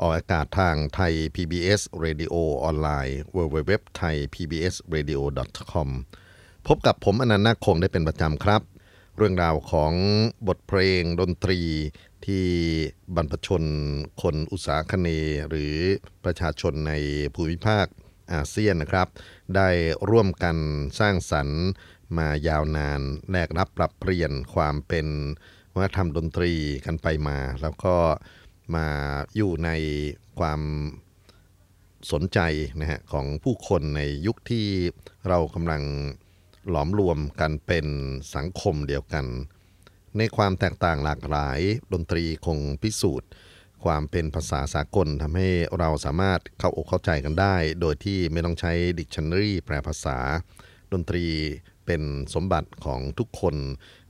ออกอากาศทางไทย PBS Radio ออนไลน์ www thai pbs radio com พบกับผมอนันต์นาคงได้เป็นประจำครับ เรื่องราวของบทเพลงดนตรีที่บรรพชนคนอุตสาคเนหรือประชาชนในภูมิภาคอาเซียนนะครับ ได้ร่วมกันสร้างสรรค์มายาวนานแลกรับปรับเปลี่ยนความเป็นวัฒนธรรมดนตรีกันไปมา แล้วก็ มาอยู่ในความสนใจนะฮะของผู้คนในยุคที่เรากำลังหลอมรวมกันเป็นสังคมเดียวกัน ในความแตกต่างหลากหลายดนตรีคงพิสูจน์ ความเป็นภาษาสากลทำให้เราสามารถเข้าอกเข้าใจกันได้ โดยที่ไม่ต้องใช้ดิกชันนารีแปลภาษา ดนตรีเป็นสมบัติของทุกคน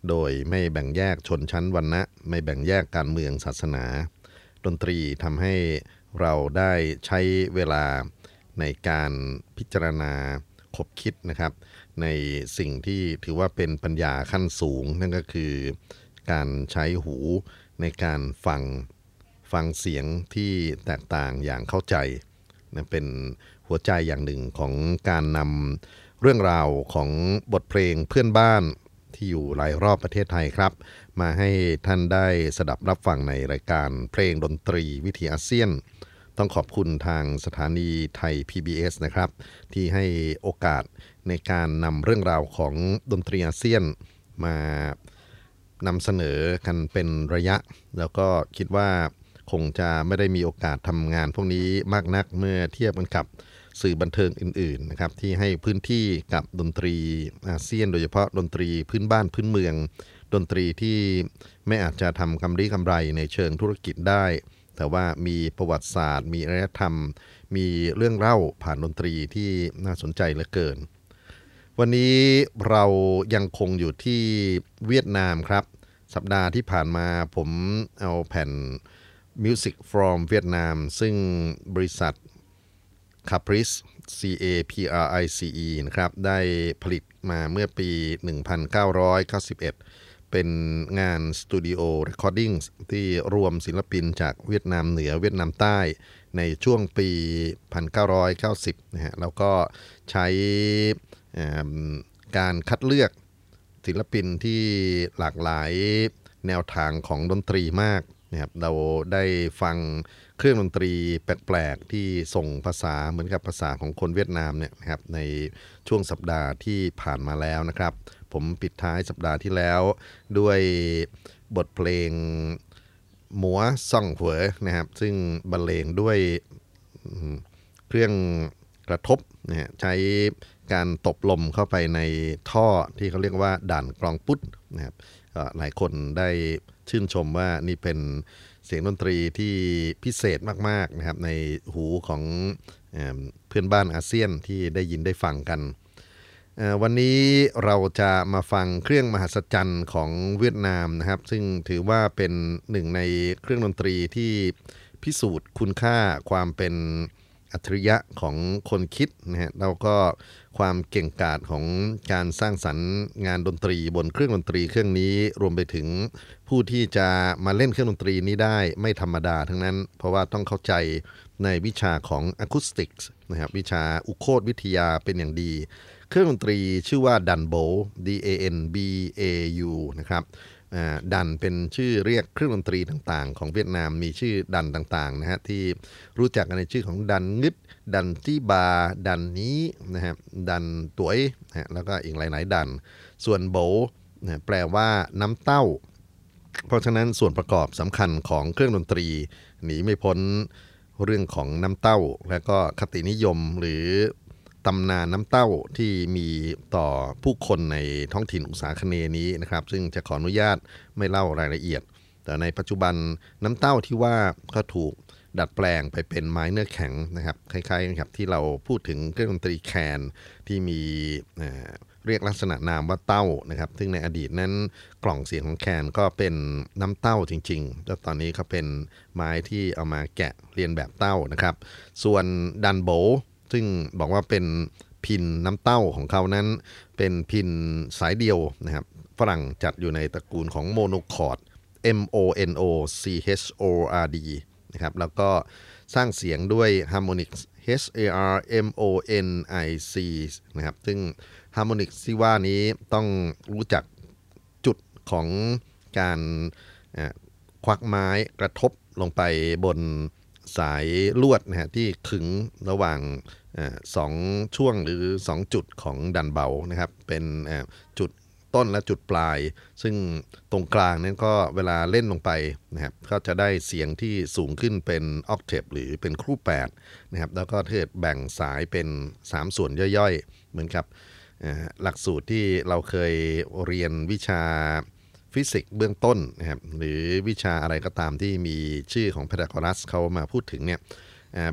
โดยไม่แบ่งแยกชนชั้นวรรณะ ไม่แบ่งแยกการเมืองศาสนา ดนตรีทำให้เราได้ใช้เวลาในการพิจารณาคบคิดนะครับ ในสิ่งที่ถือว่าเป็นปัญญาขั้นสูง นั่นก็คือการใช้หูในการฟังฟังเสียงที่แตกต่างอย่างเข้าใจนะเป็นหัวใจอย่างหนึ่งของการนำเรื่องราวของบทเพลงเพื่อนบ้าน ที่อยู่หลายรอบประเทศไทยครับ มาให้ท่านได้สดับรับฟังในรายการเพลงดนตรีวิถีอาเซียน ต้องขอบคุณทางสถานีไทย PBS นะครับ ที่ให้โอกาสในการนำเรื่องราวของดนตรีอาเซียนมานำเสนอกันเป็นระยะ แล้วก็คิดว่าคงจะไม่ได้มีโอกาสทำงานพวกนี้มากนักเมื่อเทียบกันกับ สื่อบันเทิงอื่นๆนะครับที่ให้พื้นที่กับดนตรีอาเซียน โดยเฉพาะดนตรีพื้นบ้านพื้นเมือง ดนตรีที่ไม่อาจจะทำกำไรกำไรในเชิงธุรกิจได้ แต่ว่ามีประวัติศาสตร์ มีอารยธรรม มีเรื่องเล่าผ่านดนตรีที่น่าสนใจเหลือเกิน วันนี้เรายังคงอยู่ที่เวียดนามครับ สัปดาห์ที่ผ่านมาผมเอาแผ่น Music from Vietnam ซึ่งบริษัท Caprice C A P R I C E นะครับ ได้ผลิตมาเมื่อปี 1991 เป็นงาน studio recording ที่รวมศิลปินจากเวียดนามเหนือเวียดนามใต้ในช่วงปี 1990 นะฮะ แล้วก็ใช้การคัดเลือกศิลปินที่หลากหลายแนวทางของดนตรีมากนะครับ เราได้ฟัง เครื่องดนตรีแปลกๆ ที่ส่งภาษาเหมือนกับภาษาของคนเวียดนามเนี่ยนะครับในช่วงสัปดาห์ที่ผ่านมาแล้วนะครับ ผมปิดท้ายสัปดาห์ที่แล้วด้วยบทเพลงหมัวซ่องหัวนะครับซึ่งบรรเลงด้วยเครื่องกระทบนะใช้การตบลมเข้าไปในท่อที่เขาเรียกว่าด่านกรองปุ๊ดนะครับหลายคนได้ชื่นชมว่านี่เป็น เสียงดนตรีที่พิเศษมากๆนะครับในหูของเพื่อนบ้านอาเซียนที่ได้ยินได้ฟังกัน วันนี้เราจะมาฟังเครื่องมหัศจรรย์ของเวียดนามนะครับ ซึ่งถือว่าเป็นหนึ่งในเครื่องดนตรีที่พิสูจน์คุณค่าความเป็น อัจฉริยะของคนคิดนะฮะแล้วก็ความเก่งกาจของการสร้างสรรค์งานดนตรีบนเครื่องดนตรีเครื่องนี้รวมไปถึงผู้ที่จะมาเล่นเครื่องดนตรีนี้ได้ไม่ธรรมดาทั้งนั้น เพราะว่าต้องเข้าใจในวิชาของอะคูสติกส์นะครับวิชาอุโคตวิทยาเป็นอย่างดี เครื่องดนตรีชื่อว่าดันโบ D A N B A U นะครับ ดันเป็นชื่อเรียกเครื่องดนตรีต่างๆ ของเวียดนามมีชื่อดันต่างๆนะฮะที่รู้จักกันในชื่อของดันงึดดันที่บาดันนี้นะฮะดันตวยนะแล้วก็อีกหลายๆ ดัน ส่วนโบนะแปลว่าน้ำเต้า เพราะฉะนั้นส่วนประกอบสำคัญของเครื่องดนตรี หนีไม่พ้นเรื่องของน้ำเต้า และก็คตินิยมหรือ ตำนานน้ำเต้าที่มีต่อผู้คนในท้องถิ่นอุตสาคเนนี้นะครับ ซึ่งจะขออนุญาตไม่เล่ารายละเอียด แต่ในปัจจุบันน้ำเต้าที่ว่าก็ถูกดัดแปลงไปเป็นไม้เนื้อแข็งนะครับคล้ายๆนะครับที่เราพูดถึงเครื่องดนตรีแคนที่มีเอ่อเรียกลักษณะนามว่าเต้านะครับ ซึ่งในอดีตนั้นกล่องเสียงของแคนก็เป็นน้ำเต้าจริงๆ แล้วตอนนี้ก็เป็นไม้ที่เอามาแกะเลียนแบบน้ำเต้านะครับ ส่วนดันโบ ซึ่งบอกว่าเป็นพิณน้ำเต้าของเขานั้น เป็นพิณสายเดียวนะครับฝรั่งจัดอยู่ในตระกูลของ monochord M O N O C H O R D นะครับแล้วก็สร้างเสียงด้วย harmonic H A R M O N I C นะครับซึ่ง harmonic ที่ว่านี้ต้องรู้จักจุดของการควักไม้กระทบลงไปบน สายลวดนะฮะที่ขึงระหว่างอสองช่วงหรือ 2 จุดของดันเบานะครับ เป็นจุดต้นและจุดปลาย ซึ่งตรงกลางนั้นก็เวลาเล่นลงไปนะครับก็จะได้เสียงที่สูงขึ้นเป็นออกเทปหรือเป็นครู8นะครับแล้วก็เทิดแบ่งสายเป็น 3 ส่วนย่อยๆ เหมือนกับหลักสูตรที่เราเคยเรียนวิชา ฟิสิกส์เบื้องต้นนะครับหรือวิชาอะไรก็ตามที่มีชื่อของพีทาโกรัสเขามาพูดถึงเนี่ย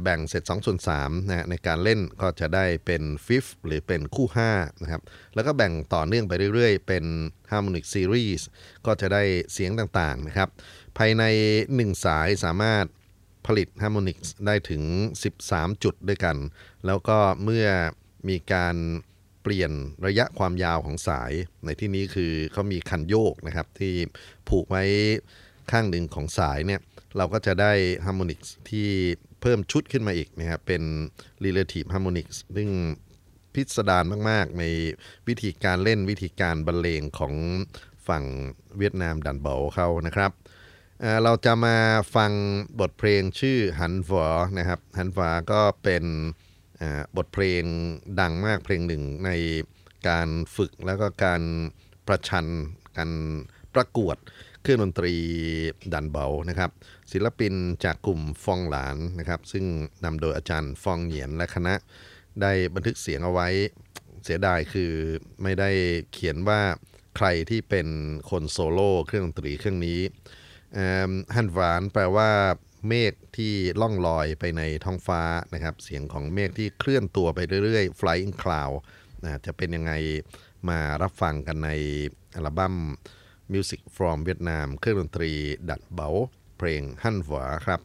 แบ่งเสร็จ2ส่วน3นะฮะในการเล่นก็จะได้เป็น fifth หรือเป็นคู่5นะครับแล้วก็แบ่งต่อเนื่องไปเรื่อยๆ เป็น Harmonic Series ก็จะได้เสียงต่างๆนะครับภายใน 1 สายสามารถผลิต Harmonics ได้ถึง 13 จุดด้วยกัน แล้วก็เมื่อมีการ เปลี่ยนระยะความยาวของสาย ในที่นี้คือเขามีคันโยกนะครับ ที่ผูกไว้ข้างหนึ่งของสายเนี่ยเราก็จะได้ Harmonics ที่เพิ่มชุดขึ้นมาอีกนะครับเป็น Relative Harmonics ซึ่งพิสดารมากๆ ในวิธีการเล่นวิธีการบรรเลงของฝั่งเวียดนามดันเบาเขานะครับเเราจะมาฟังบทเพลงชื่อหันฝอนะครับหันฝาก็เป็น บทเพลงดังมากเพลงหนึ่งในการฝึกแล้วก็การประชันการประกวดเครื่องดนตรีดันเบานะครับ ศิลปินจากกลุ่มฟองหลานนะครับ ซึ่งนำโดยอาจารย์ฟองเหยียนและคณะ ได้บันทึกเสียงเอาไว้เสียดายคือไม่ได้เขียนว่าใครที่เป็นคนโซโล่เครื่องดนตรีเครื่องนี้ฮันหวานแปลว่า เมฆที่ล่องลอยไปในท้องฟ้านะครับ เสียงของเมฆที่เคลื่อนตัวไปเรื่อยๆ flying cloud นะจะเป็นยังไงมารับฟังกันในอัลบั้ม Music from Vietnam เครื่องดนตรีดัดเบาเพลงฮั่นหวาครับ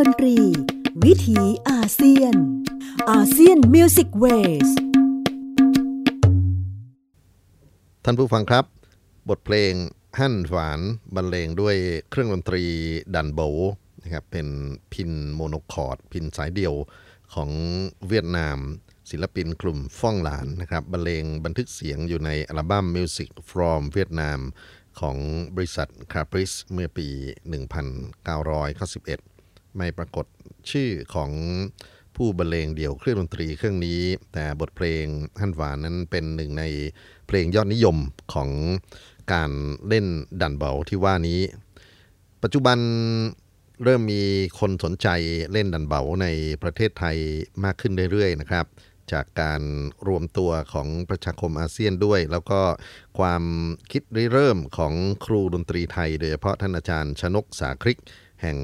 ดนตรี วิถีอาเซียน ASEAN Music Waysท่านผู้ฟังครับ บทเพลงฮั่นหวานบรรเลงด้วยเครื่องดนตรีดันโบนะครับเป็นพิณ monochord พิณสายเดียวของเวียดนาม ศิลปินกลุ่มฟ่องหลานนะครับบรรเลงบันทึกเสียงอยู่ในอัลบั้ม Music from Vietnam ของบริษัท Caprice เมื่อปี 1991 ไม่ปรากฏชื่อของผู้บรรเลงเดี่ยวเครื่องดนตรีเครื่องนี้ แต่บทเพลงฮั่นหวานนั้นเป็นหนึ่งในเพลงยอดนิยมของการเล่นดันเบาที่ว่านี้ ปัจจุบันเริ่มมีคนสนใจเล่นดันเบาในประเทศไทยมากขึ้นเรื่อยๆนะครับ จากการรวมตัวของประชาคมอาเซียนด้วย แล้วก็ความคิดริเริ่มของครูดนตรีไทย โดยเฉพาะท่านอาจารย์ชนกสาคริก แห่ง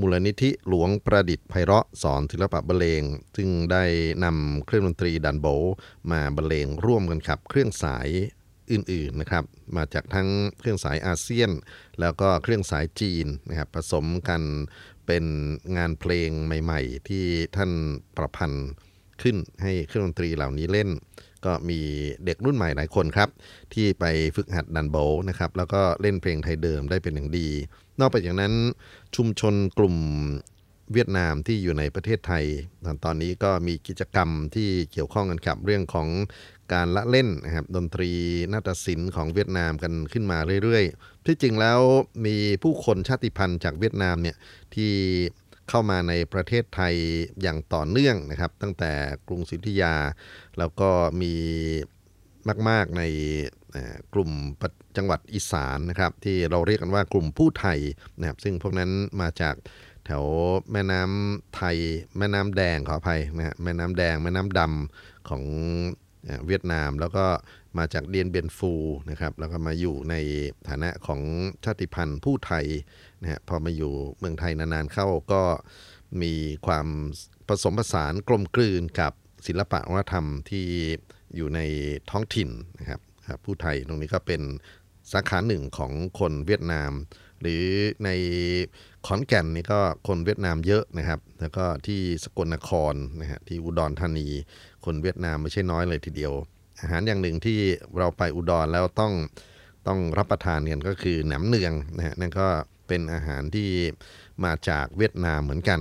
มูลนิธิหลวงประดิษฐ์ไพเราะสอนศิลปะบรรเลง ซึ่งได้นำเครื่องดนตรีดันโบมาบรรเลงร่วมกันขับ เครื่องสายอื่นๆนะครับ มาจากทั้งเครื่องสายอาเซียน แล้วก็เครื่องสายจีนนะครับผสมกันเป็นงานเพลงใหม่ ๆ ที่ท่านประพันธ์ขึ้นให้เครื่องดนตรีเหล่านี้เล่น ก็มีเด็กรุ่นใหม่หลายคนครับ ที่ไปฝึกหัดดันโบนะครับแล้วก็เล่นเพลงไทยเดิมได้เป็นอย่างดี นอกไปจากนั้นชุมชนกลุ่มเวียดนามที่อยู่ในประเทศไทย ตอนนี้ก็มีกิจกรรมที่เกี่ยวข้องกันกับเรื่องของการละเล่นนะครับดนตรีนาฏศิลป์ของเวียดนามกันขึ้นมาเรื่อยๆ ที่จริงแล้วมีผู้คนชาติพันธุ์จากเวียดนามเนี่ยที่เข้ามาในประเทศไทยอย่างต่อเนื่องนะครับ ตั้งแต่กรุงศรีอยุธยา แล้วก็มีมากๆใน กลุ่มจังหวัดอีสานนะครับที่เราเรียกกันว่ากลุ่มผู้ไทยนะครับซึ่งพวกนั้นมาจากแถวแม่น้ำไทย แม่น้ำแดงขออภัยนะฮะแม่น้ำแดง แม่น้ำดำของเวียดนามแล้วก็มาจากเดียนเบียนฟูนะครับแล้วก็มาอยู่ในฐานะของชาติพันธุ์ผู้ไทยนะฮะพอมาอยู่เมืองไทยนานๆเข้าก็มีความผสมผสานกลมกลืนกับศิลปะวัฒนธรรมที่อยู่ในท้องถิ่นนะครับ ผู้ไทยตรงนี้ก็เป็นสาขาหนึ่งของคนเวียดนาม หรือในขอนแก่นนี่ก็คนเวียดนามเยอะนะครับ แล้วก็ที่สกลนครนะฮะที่อุดรธานี คนเวียดนามไม่ใช่น้อยเลยทีเดียว อาหารอย่างหนึ่งที่เราไปอุดรแล้วต้องต้องรับประทานกันก็คือหนมเนืองนะฮะนั่นก็เป็นอาหารที่มาจากเวียดนามเหมือนกัน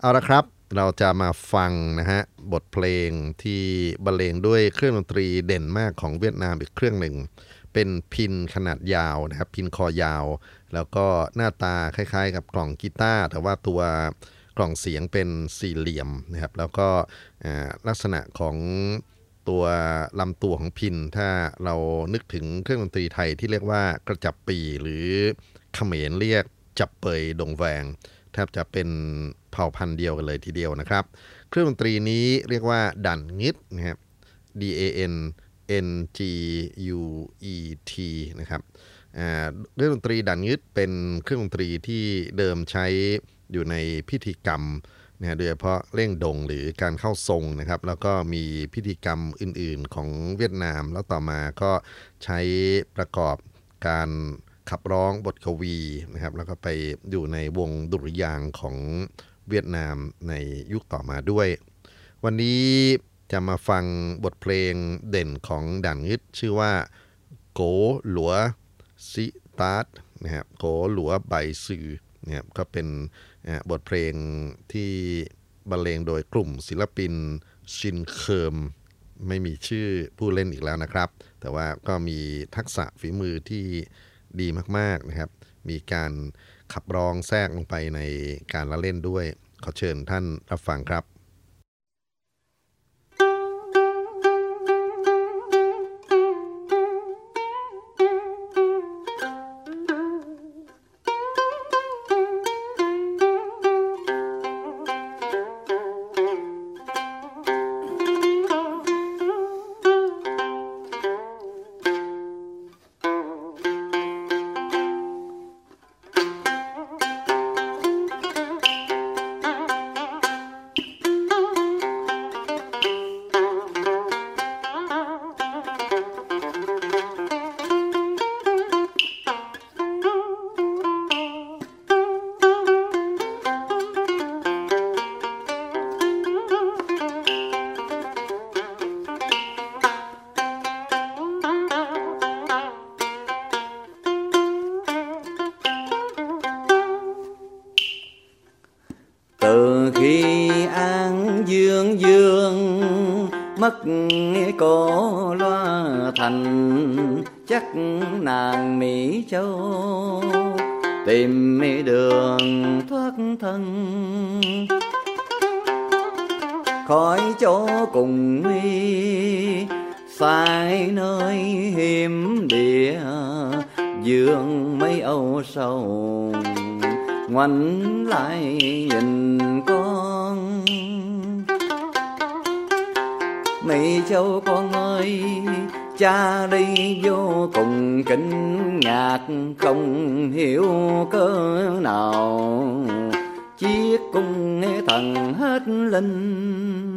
เอาละครับ เราจะมาฟังนะฮะบทเพลงที่บรรเลงด้วยเครื่องดนตรีเด่นมากของเวียดนามอีกเครื่องหนึ่ง เป็นพินขนาดยาวนะครับ พินคอยาว แล้วก็หน้าตาคล้ายๆ กับกล่องกีตาร์แต่ว่าตัวกล่องเสียงเป็นสี่เหลี่ยมนะครับ แล้วก็ลักษณะของตัวลำตัวของพิน ถ้าเรานึกถึงเครื่องดนตรีไทยที่เรียกว่ากระจับปีหรือเขมรเรียกจับเปยดงแวง แทบจะเป็นเผ่าพันธุ์เดียวกันเลยทีเดียวนะครับ เครื่องดนตรีนี้เรียกว่าดันงิดนะครับ D A N N G U E T นะครับเครื่องดนตรีดันงึดเป็นเครื่องดนตรีที่เดิมใช้อยู่ในพิธีกรรมนะโดยเฉพาะเล่งดงหรือการเข้าทรงนะครับ แล้วก็มีพิธีกรรมอื่น ๆ ของเวียดนาม แล้วต่อมาก็ใช้ประกอบการ ขับร้องบทกวีนะครับแล้วก็ไปอยู่ในวงดุริยางของเวียดนามในยุคต่อมาด้วย วันนี้จะมาฟังบทเพลงเด่นของด่านงึดชื่อว่าโกหลัวซิตาร์นะครับโกหลัวใบซือนะครับก็เป็นบทเพลงที่บรรเลงโดยกลุ่มศิลปินชินเคิมไม่มีชื่อผู้เล่นอีกแล้วนะครับ แต่ว่าก็มีทักษะฝีมือที่ ดีมากๆนะครับ มีการขับร้องแทรกลงไปในการละเล่นด้วย ขอเชิญท่านรับฟังครับ dương mấy âu sầu. Ngoảnh lại nhìn con. Mỹ châu con ơi, cha đi vô cùng kinh ngạc, không hiểu cớ nào. Chiếc cung nghe thần hết linh.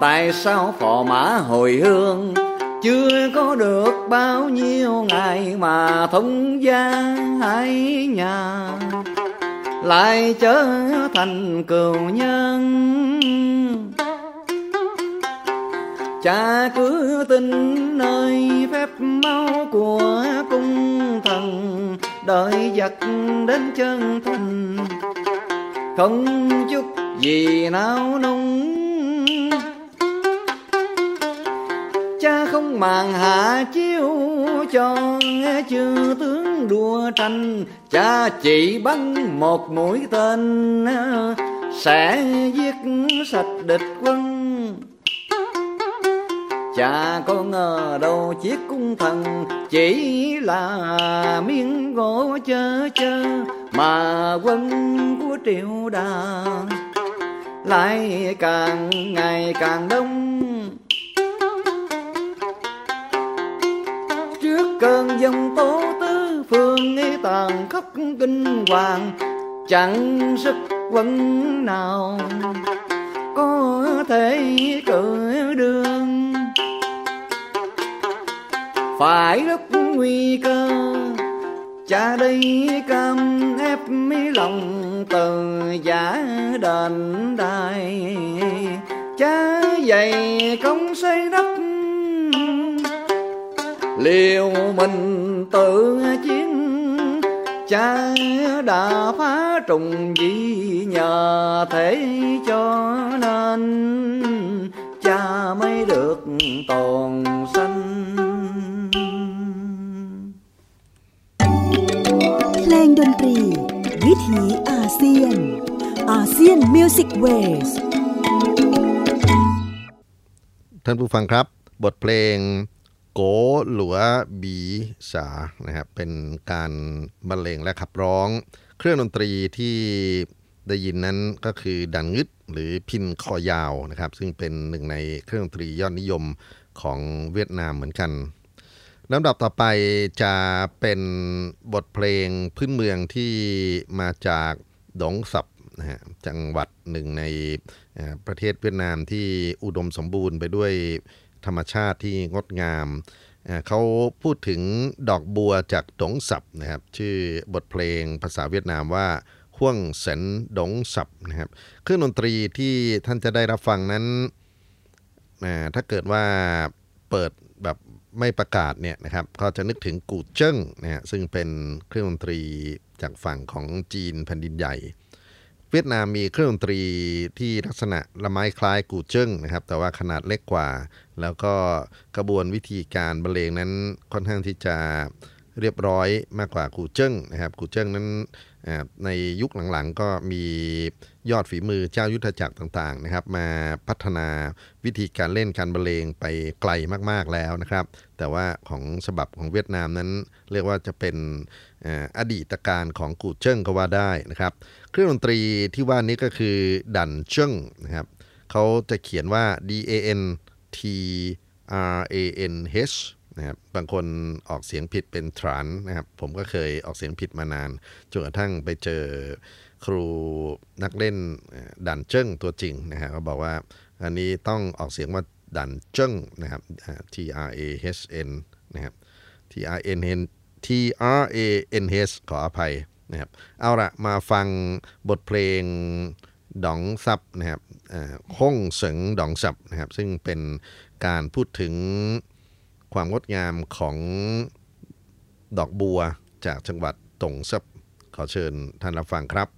Tại sao phò mã hồi hương chưa có được bao nhiêu ngày mà thông gia hai nhà. Lại trở thành cừu nhân. Cha cứ tin nơi phép máu của cung thần, đợi giặc đến chân thành. Không chút gì nao nung cha không màng hạ chiếu cho chư tướng đua tranh. Cha chỉ bắn một mũi tên, sẽ giết sạch địch quân. Cha có ngờ đâu chiếc cung thần chỉ là miếng gỗ chơ chơ mà quân của triệu đà lại càng ngày càng đông. Cơn giông tố tứ phương nghi tàn khóc kinh hoàng, chẳng sức quân nào có thể cử đường. Phải lúc nguy cơ, cha đi cam ép mi lòng từ giả đền đài. Cha dày công xây đắp liều mình tự chiến cha đã phá trùng gì nhờ thế cho nên cha mới được tồn sanh เพลงดนตรี วิถีอาเซียนอาเซียนมิวสิกเวส ท่านผู้ฟังครับ บทเพลง โกหลัวบีสานะครับเป็นการบรรเลงและขับร้อง เครื่องดนตรีที่ได้ยินนั้นก็คือดันงึดหรือพินคอยาวนะครับ ซึ่งเป็นหนึ่งในเครื่องดนตรียอดนิยมของเวียดนามเหมือนกันลำดับต่อไปจะเป็นบทเพลงพื้นเมืองที่มาจากดงสับนะฮะจังหวัดหนึ่งในประเทศเวียดนามที่อุดมสมบูรณ์ไปด้วย ธรรมชาติที่งดงามเขาพูดถึงดอกบัวจากดงสับนะครับ ชื่อบทเพลงภาษาเวียดนามว่า Hương sen Đồng Tháp นะครับเครื่องดนตรีที่ท่านจะได้รับฟังนั้น ถ้าเกิดว่าเปิดแบบไม่ประกาศเนี่ยนะครับก็จะนึกถึงกู่เจิงนะฮะซึ่งเป็นเครื่องดนตรีจากฝั่งของจีนแผ่นดินใหญ่ เวียดนามมีเครื่องดนตรีที่ลักษณะละม้ายคล้ายกู่เจิงนะครับ แต่ว่าขนาดเล็กกว่า แล้วก็กระบวนวิธีการบรรเลงนั้นค่อนข้างที่จะเรียบร้อยมากกว่ากูเจิ้งนะครับกูเจิ้งนั้นในยุคหลังๆ ก็มียอดฝีมือเจ้ายุทธจักรต่างๆนะครับ มาพัฒนาวิธีการเล่นการบรรเลงไปไกลมากๆแล้วนะครับ แต่ว่าของฉบับของเวียดนามนั้น เรียกว่าจะเป็นอ่าอดีตการของกูเจิ้งก็ว่าได้นะครับ เครื่องดนตรีที่ว่านี้ก็คือดันเจิ้งนะครับเขาจะเขียนว่า D A N T R A N H นะครับบางคนออกเสียงผิดเป็นทรานนะครับ ผมก็เคยออกเสียงผิดมานานจนกระทั่งไปเจอครูนักเล่นเอ่อดันเจิ้งตัวจริงนะฮะเขาบอกว่าอันนี้ต้องออกเสียงว่าดันเจิ้งนะครับ T R A H N นะครับ T R N T R A N H ขออภัย นะครับเอาละมาฟังบทเพลงดองซับนะครับอ่าห้องเสิงดองซับนะครับซึ่งเป็นการพูดถึงความงดงามของดอกบัวจากจังหวัดตงซับขอเชิญท่านรับฟังครับ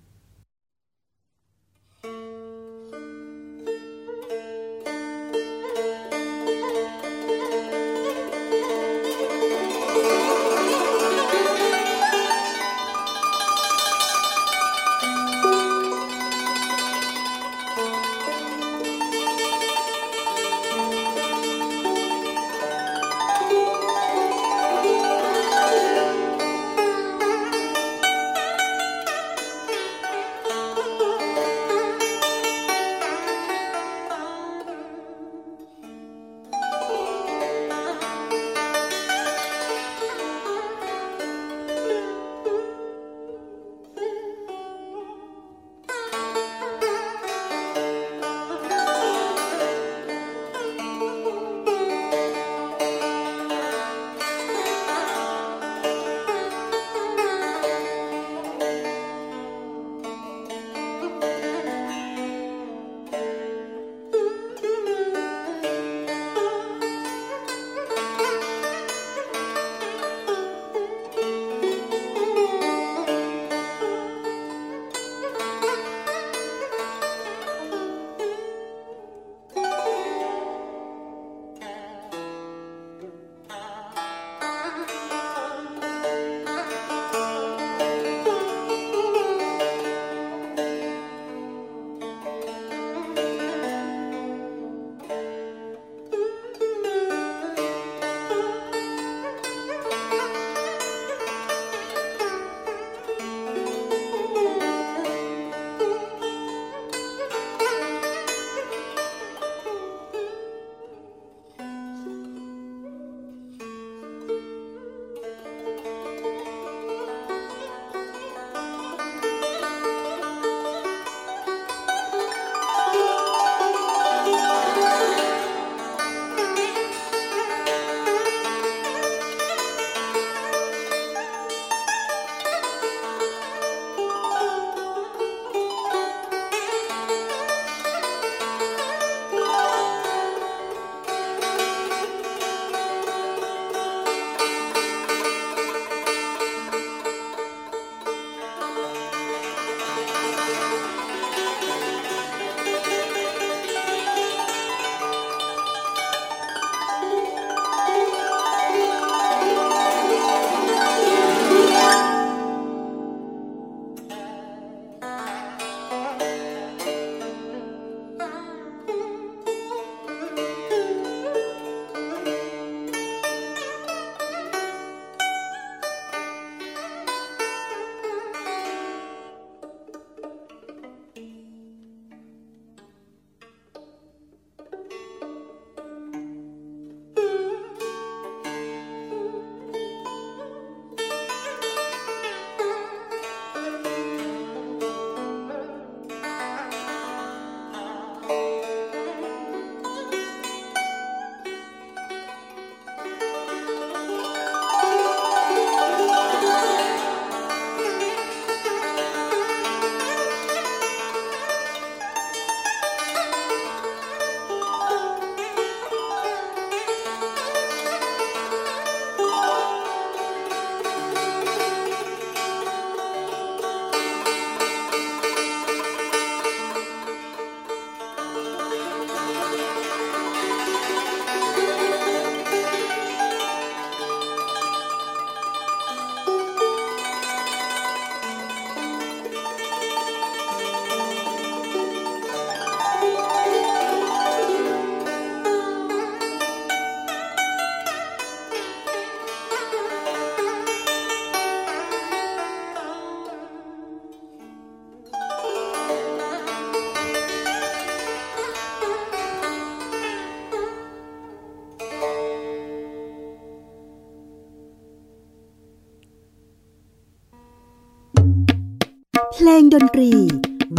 ดนตรี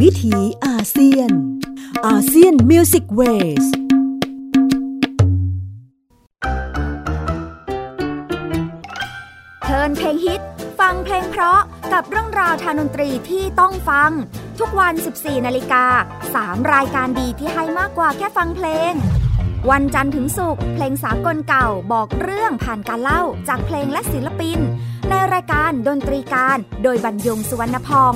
วิถีอาเซียน อาเซียนมิวสิกเวสเทินเพลงฮิต ฟังเพลงเพราะกับเรื่องราวทางดนตรีที่ต้องฟัง ทุกวัน 14 นาฬิกา 3 รายการดีที่ให้มากกว่าแค่ฟังเพลงวันจันทร์ถึงศุกร์เพลงสากลเก่าบอกเรื่องผ่านการเล่าจากเพลงและศิลปิน ในรายการดนตรีการโดยบรรยงสุวรรณพอง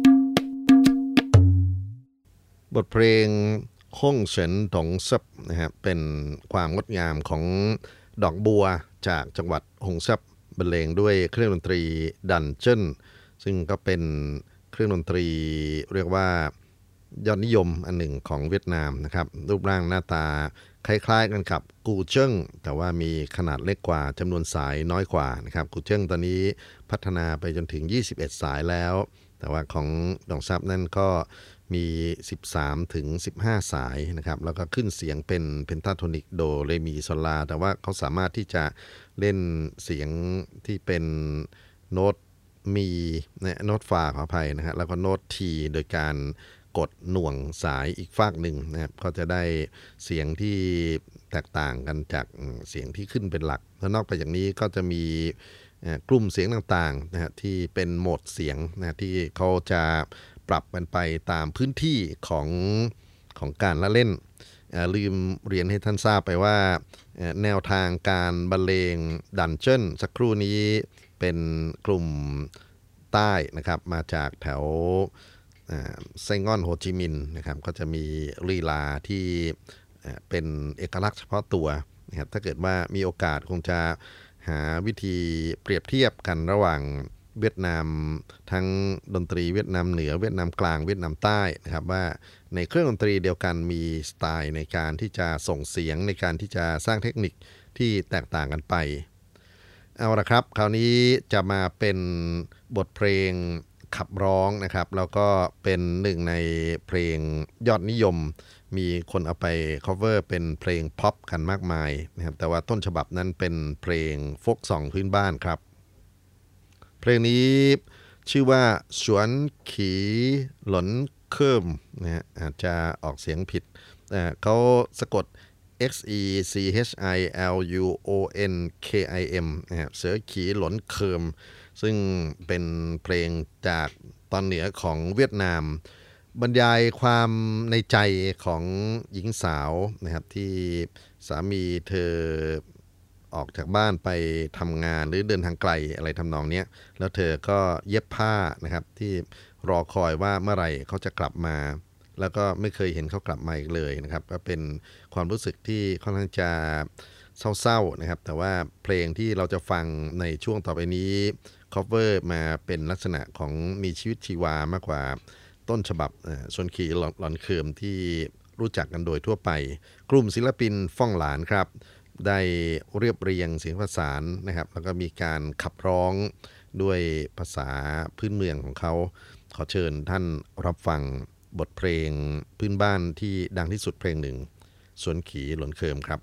บทเพลงHương sen Đồng Tháp นะครับเป็นความงดงามของดอกบัวจากจังหวัดด่งทาบบรรเลงด้วยเครื่องดนตรี đàn tranh ซึ่งก็เป็นเครื่องดนตรีเรียกว่ายอดนิยมอันหนึ่งของเวียดนามนะครับ รูปร่างหน้าตาคล้ายๆกันกับกู่เจิงแต่ว่ามีขนาดเล็กกว่าจำนวนสายน้อยกว่านะครับกู่เจิงตอนนี้พัฒนาไปจนถึง 21 สายแล้ว แต่ว่าของดองซับนั่นก็ มี 13 ถึง 15 สายนะครับ แล้วก็ขึ้นเสียงเป็น pentatonic โดเรมีโซลา แต่ว่าเขาสามารถที่จะเล่นเสียงที่เป็นโน้ตมีนโน้ตฟาขออภัยนะฮะแล้วก็โน้ตทีโดยการกดหน่วงสายอีกฝากหนึ่งนะครับก็จะได้เสียงที่แตกต่างกันจากเสียงที่ขึ้นเป็นหลัก แล้วนอกจากอย่างนี้ก็จะมีกลุ่มเสียงต่างๆนะฮะที่เป็นโหมดเสียงนะที่เขาจะ ปรับกันไปตามพื้นที่ของของการละเล่น ลืมเรียนให้ท่านทราบไปว่า แนวทางการบรรเลงดันเจิ้นสักครู่นี้เป็นกลุ่มใต้นะครับมาจากแถวเอ่อไซงอนโฮจิมินนะครับก็จะมีลีลาที่เป็นเอกลักษณ์เฉพาะตัวนะครับถ้าเกิดว่ามีโอกาสคงจะหาวิธีเปรียบเทียบกันระหว่าง เวียดนามทั้งดนตรีเวียดนามเหนือเวียดนามกลางเวียดนามใต้นะครับว่าในเครื่องดนตรีเดียวกันมีสไตล์ในการที่จะส่งเสียงในการที่จะสร้างเทคนิคที่แตกต่างกันไป เอาละครับ คราวนี้จะมาเป็นบทเพลงขับร้องนะครับ แล้วก็เป็นหนึ่งในเพลงยอดนิยม มีคนเอาไป cover เป็นเพลงพ็อปกันมากมายนะครับแต่ว่าต้นฉบับนั้นเป็นเพลงโฟกซองพื้นบ้านครับ เพลงนี้ชื่อว่าสวนขีหลนเคิมนะฮะอาจจะออกเสียงผิดเขาสะกด X E C H I L U O N K I M นะฮะเสือขีหลนเคิม ซึ่งเป็นเพลงจากตอนเหนือของเวียดนาม บรรยายความในใจของหญิงสาวนะครับที่สามีเธอ ออกจากบ้านไปทำงานหรือเดินทางไกลอะไรทำนองเนี้ยแล้วเธอก็เย็บผ้านะครับที่รอคอยว่าเมื่อไหร่เขาจะกลับมา แล้วก็ไม่เคยเห็นเขากลับมาอีกเลยนะครับ ก็เป็นความรู้สึกที่ค่อนข้างจะเศร้าๆนะครับ แต่ว่าเพลงที่เราจะฟังในช่วงต่อไปนี้ cover มาเป็นลักษณะของมีชีวิตชีวามากกว่าต้นฉบับเอ่อชนขีหลอนหลอนเคิมที่รู้จักกันโดยทั่วไป กลุ่มศิลปินฟ่องหลานครับ ได้เรียบเรียงเสียงประสานนะครับ แล้วก็มีการขับร้องด้วยภาษาพื้นเมืองของเขา ขอเชิญท่านรับฟังบทเพลงพื้นบ้านที่ดังที่สุดเพลงหนึ่งสวนขีหลนเคิมครับ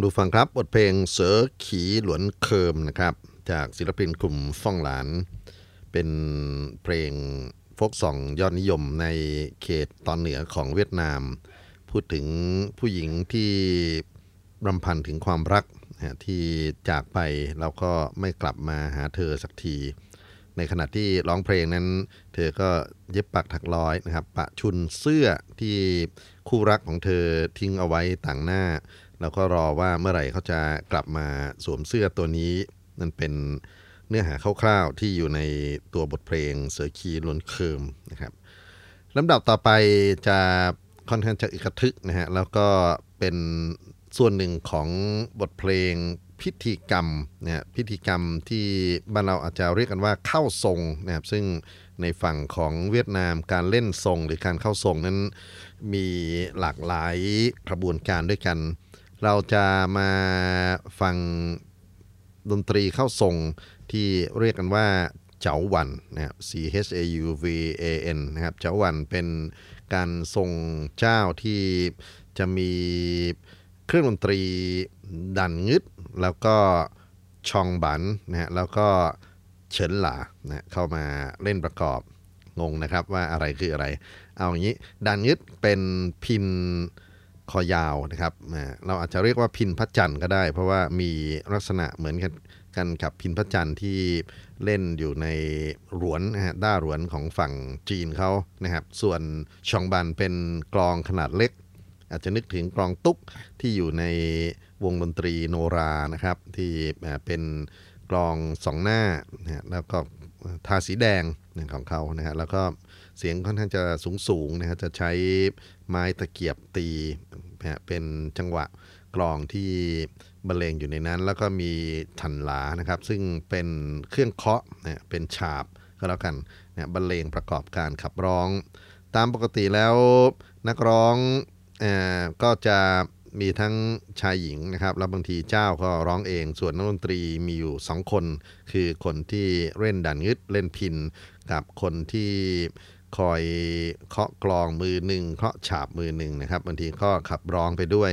านผู้ฟังครับ บทเพลงเสือขีหลวนเคิมนะครับ จากศิลปินกลุ่มฟ่องหลาน เป็นเพลงโฟกซองยอดนิยมในเขตตอนเหนือของเวียดนาม พูดถึงผู้หญิงที่รำพันถึงความรักที่จากไปแล้วก็ไม่กลับมาหาเธอสักที ในขณะที่ร้องเพลงนั้น เธอก็เย็บปักถักร้อยนะครับ ปะชุนเสื้อที่คู่รักของเธอทิ้งเอาไว้ต่างหน้า แล้วก็รอว่าเมื่อไหร่เขาจะกลับมาสวมเสื้อตัวนี้นั่นเป็นเนื้อหาคร่าวๆที่อยู่ในตัวบทเพลงเสือคีลวนเคิมนะครับลำดับต่อไปจะค่อนข้างจะอึกระทึกนะฮะแล้วก็เป็นส่วนหนึ่งของบทเพลงพิธีกรรมนะพิธีกรรมที่บ้านเราอาจจะเรียกกันว่าเข้าทรงนะครับซึ่งในฝั่งของเวียดนามการเล่นทรงหรือการเข้าทรงนั้นมีหลากหลายกระบวนการด้วยกัน เราจะมาฟังดนตรีเข้าทรงที่เรียกกันว่าเจ๋าหวันนะครับ C H A U V A N นะครับเจ๋าหวันเป็นการทรงเจ้าที่จะมีเครื่องดนตรีดันงึด แล้วก็ชองบันนะฮะแล้วก็เฉินหลานะเข้ามาเล่นประกอบงงนะครับว่าอะไรคืออะไร เอาอย่างนี้ดันงึดเป็นพิน คอยาวนะครับ เราอาจจะเรียกว่าพินพระจันทร์ก็ได้ เพราะว่ามีลักษณะเหมือนกันกันกับพินพระจันทร์ที่เล่นอยู่ในหลวนนะฮะด้าหลวนของฝั่งจีนเขานะครับ ส่วนชองบันเป็นกลองขนาดเล็ก อาจจะนึกถึงกลองตุ๊กที่อยู่ในวงดนตรีโนรานะครับ ที่เป็นกลองสองหน้านะฮะแล้วก็ทาสีแดงของเขานะฮะแล้วก็ เสียงค่อนข้างจะสูงสูงนะฮะจะใช้ไม้ตะเกียบตีเป็นจังหวะกลองที่บรรเลงอยู่ในนั้น แล้วก็มีถันหลานะครับ ซึ่งเป็นเครื่องเคาะนะเป็นฉาบก็แล้วกันนะบรรเลงประกอบการขับร้อง ตามปกติแล้วนักร้องอก็จะมีทั้งชายหญิงนะครับ แล้วบางทีเจ้าก็ร้องเอง ส่วนนักดนตรีมีอยู่2คน คือคนที่เล่นดันงึดเล่นพิน กับคนที่ คอยเคาะกลองมือหนึ่งเคาะฉาบมือหนึ่งนะครับบางทีก็ขับร้องไปด้วย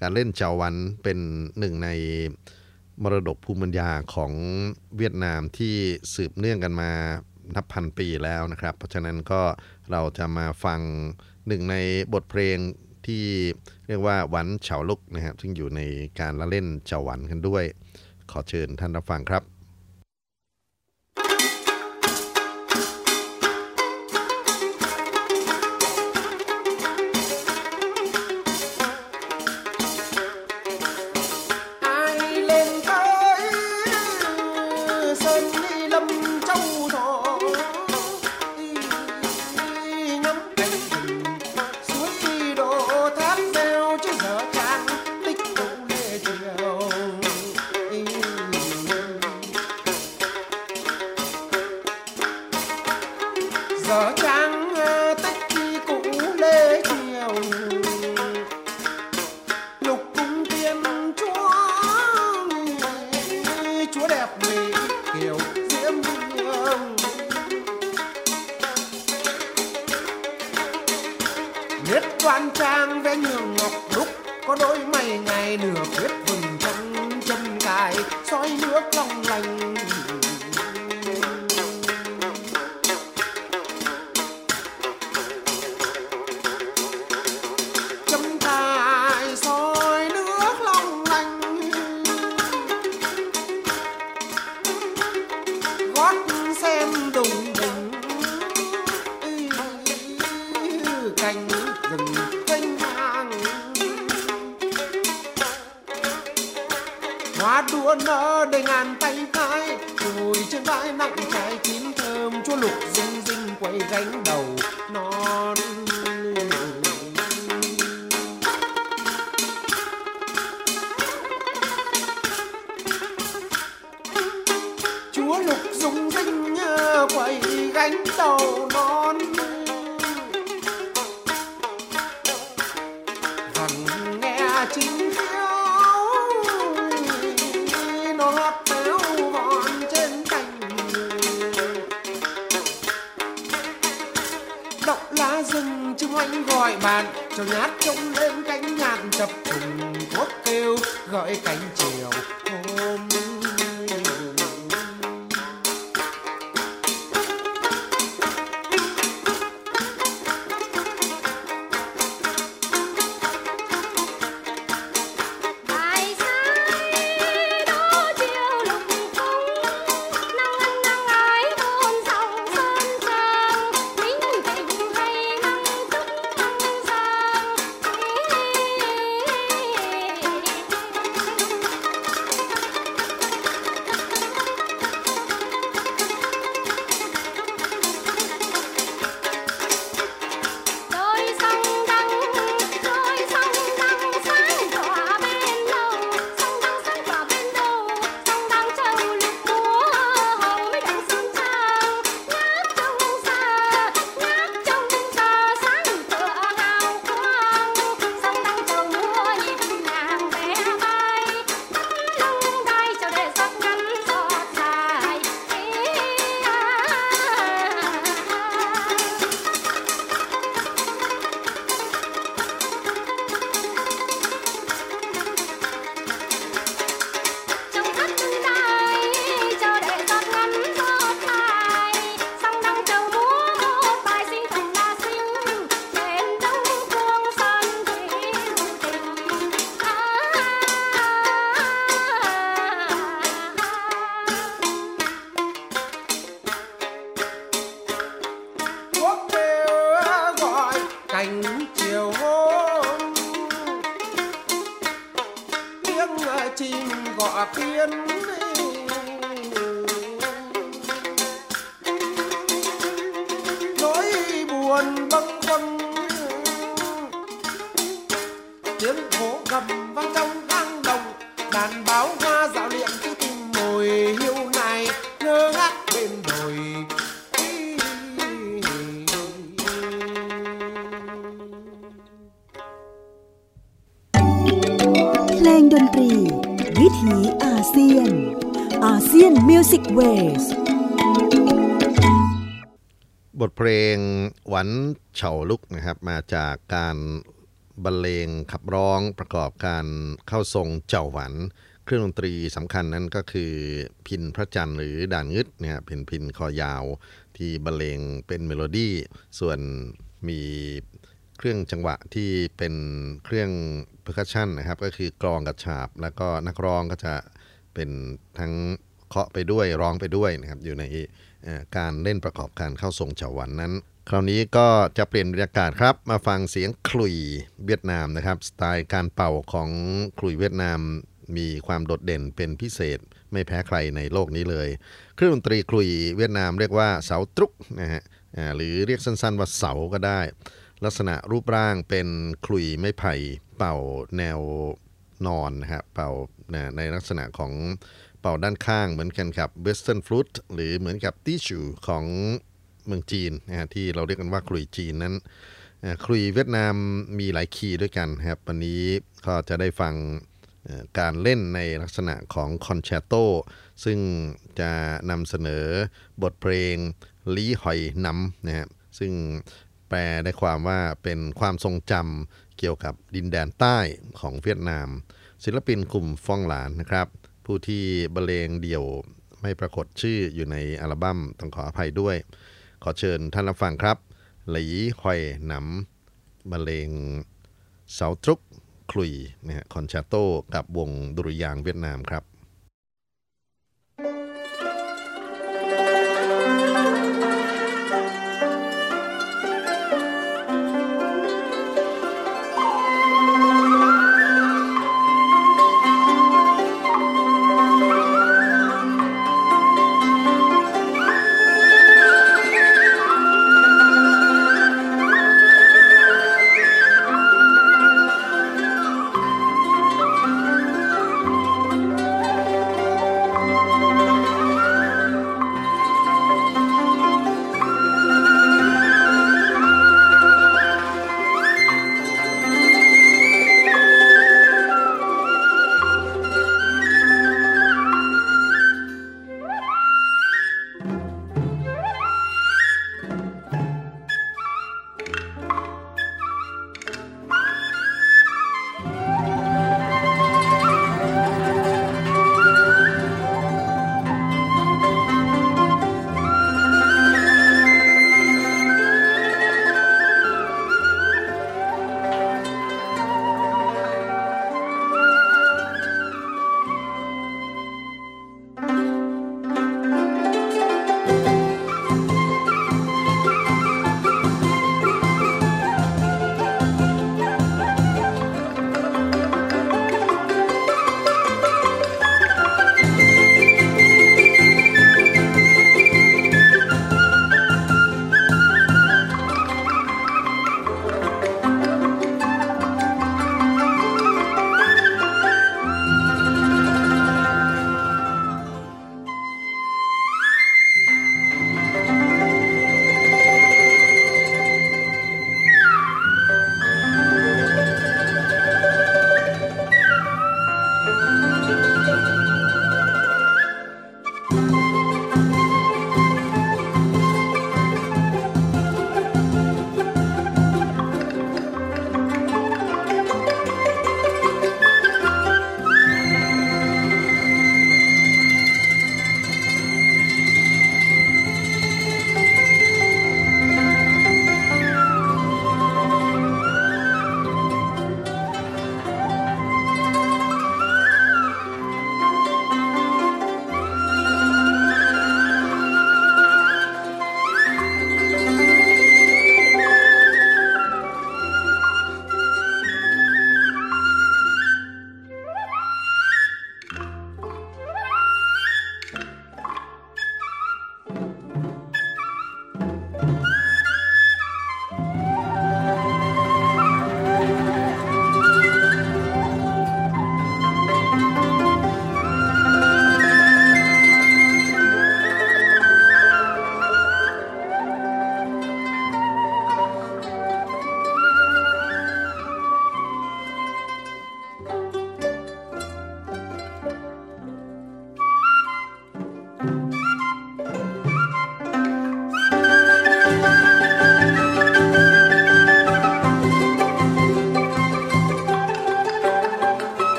การเล่นเจาวันเป็นหนึ่งในมรดกภูมิปัญญาของเวียดนามที่สืบเนื่องกันมานับพันปีแล้วนะครับ เพราะฉะนั้นก็เราจะมาฟังหนึ่งในบทเพลงที่เรียกว่าหวันเฉาลุกนะครับซึ่งอยู่ในการละเล่นเฉาหวันกันด้วย ขอเชิญท่านรับฟังครับ เฉาลุกนะครับมาจากการบรรเลงขับร้องประกอบการเข้าทรงเจ้าหวัน เครื่องดนตรีสำคัญนั้นก็คือพิณพระจันทร์หรือ đàn nguyệt นะครับเป็นพิณคอยาว ที่บรรเลงเป็นเมโลดี้ ส่วนมีเครื่องจังหวะที่เป็นเครื่อง percussion นะครับ ก็คือกลองกับฉาบ แล้วก็นักร้องก็จะเป็นทั้งเคาะไปด้วยร้องไปด้วยนะครับอยู่ในการเล่นประกอบการเข้าทรงเฉาหวันนั้น คราวนี้ก็จะเปลี่ยนบรรยากาศครับ มาฟังเสียงคลุยเวียดนามนะครับ สไตล์การเป่าของคลุยเวียดนามมีความโดดเด่นเป็นพิเศษไม่แพ้ใครในโลกนี้เลย เครื่องดนตรีคลุยเวียดนามเรียกว่าเสาตรุกนะฮะหรือเรียกสั้นๆว่าเสาก็ได้ ลักษณะรูปร่างเป็นคลุยไม้ไผ่เป่าแนวนอนนะครับเป่าในลักษณะของเป่าด้านข้างเหมือนกันกับ Western Flute หรือเหมือนกับตี้ชูของ เมืองจีนนะฮะที่เราเรียกกันว่าคลุยจีนนั้นคลุยเวียดนามมีหลายคีย์ด้วยกันครับวันนี้ก็จะได้ฟังการเล่นในลักษณะของคอนแชตโตซึ่งจะนำเสนอบทเพลงลีหอยนำนะครับซึ่งแปลได้ความว่าเป็นความทรงจำเกี่ยวกับดินแดนใต้ของเวียดนาม ศิลปินกลุ่มฟองหลานนะครับ ผู้ที่บรรเลงเดี่ยวไม่ปรากฏชื่ออยู่ในอัลบั้มต้องขออภัยด้วย ขอเชิญท่านรับฟังครับ หลีหอยหนำบรรเลงเสาทรุกคลุยนะฮะคอนแชตโตกับวงดุริยางเวียดนามครับ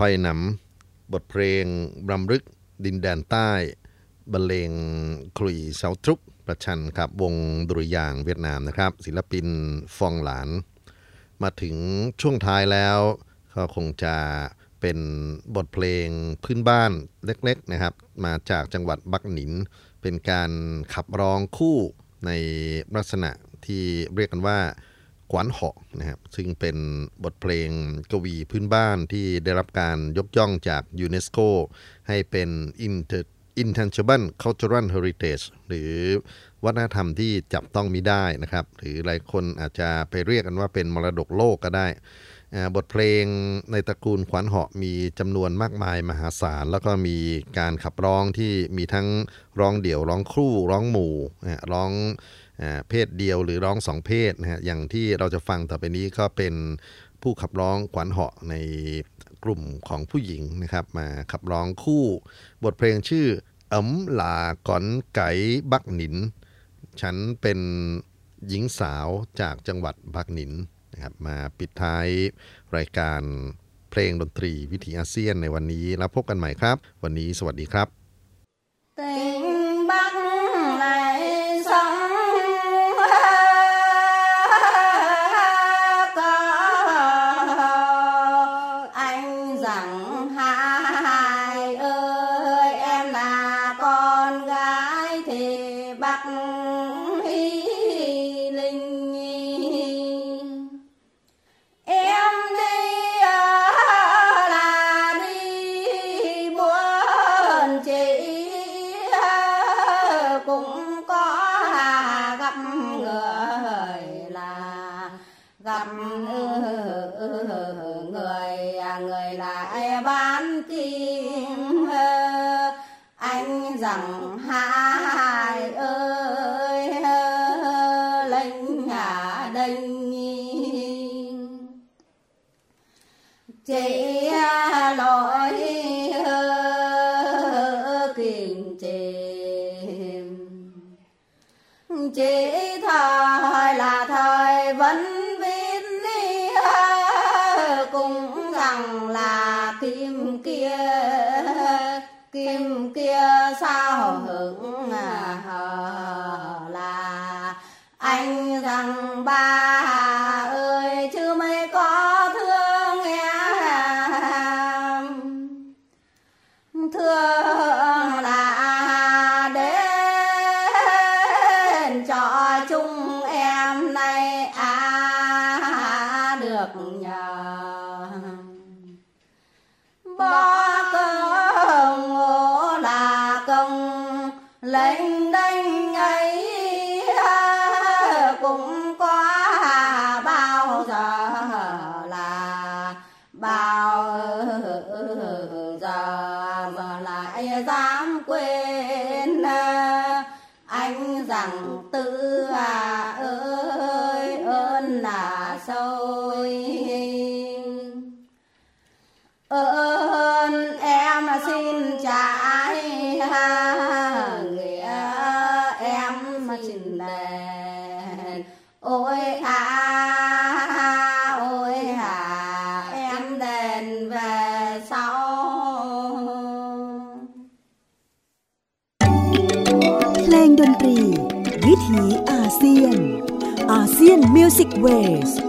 หอยหนำบทเพลงรำลึกดินแดนใต้บรรเลงคลุยเสาทรุกประชันครับวงดุริยางเวียดนามนะครับ ศิลปินฟองหลาน มาถึงช่วงท้ายแล้วก็คงจะเป็นบทเพลงพื้นบ้านเล็กๆนะครับ มาจากจังหวัดบักหนิน เป็นการขับร้องคู่ในลักษณะที่เรียกกันว่า กวนเหาะนะครับซึ่งเป็นบทเพลงกวีพื้นบ้านที่ได้รับการยกย่องจากยูเนสโกให้เป็น Intangible Cultural Heritage หรือวัฒนธรรมที่จับต้องมิได้นะครับ หรือหลายคนอาจจะไปเรียกกันว่าเป็นมรดกโลกก็ได้ บทเพลงในตระกูลขวัญเหาะมีจำนวนมากมายมหาศาล แล้วก็มีการขับร้องที่มีทั้งร้องเดี่ยวร้องคู่ร้องหมู่ร้อง เพศเดียวหรือร้องสองเพศนะฮะอย่างที่เราจะฟังต่อไปนี้ก็เป็นผู้ขับร้องขวัญเหาะในกลุ่มของผู้หญิงนะครับ มาขับร้องคู่ บทเพลงชื่อเอ๋มหลาก่อนไก่บักหนิน ฉันเป็นหญิงสาวจากจังหวัดบักหนินนะครับมาปิดท้ายรายการเพลงดนตรีวิถีอาเซียนในวันนี้แล้วพบกันใหม่ครับ วันนี้สวัสดีครับ tình bắc này ดนต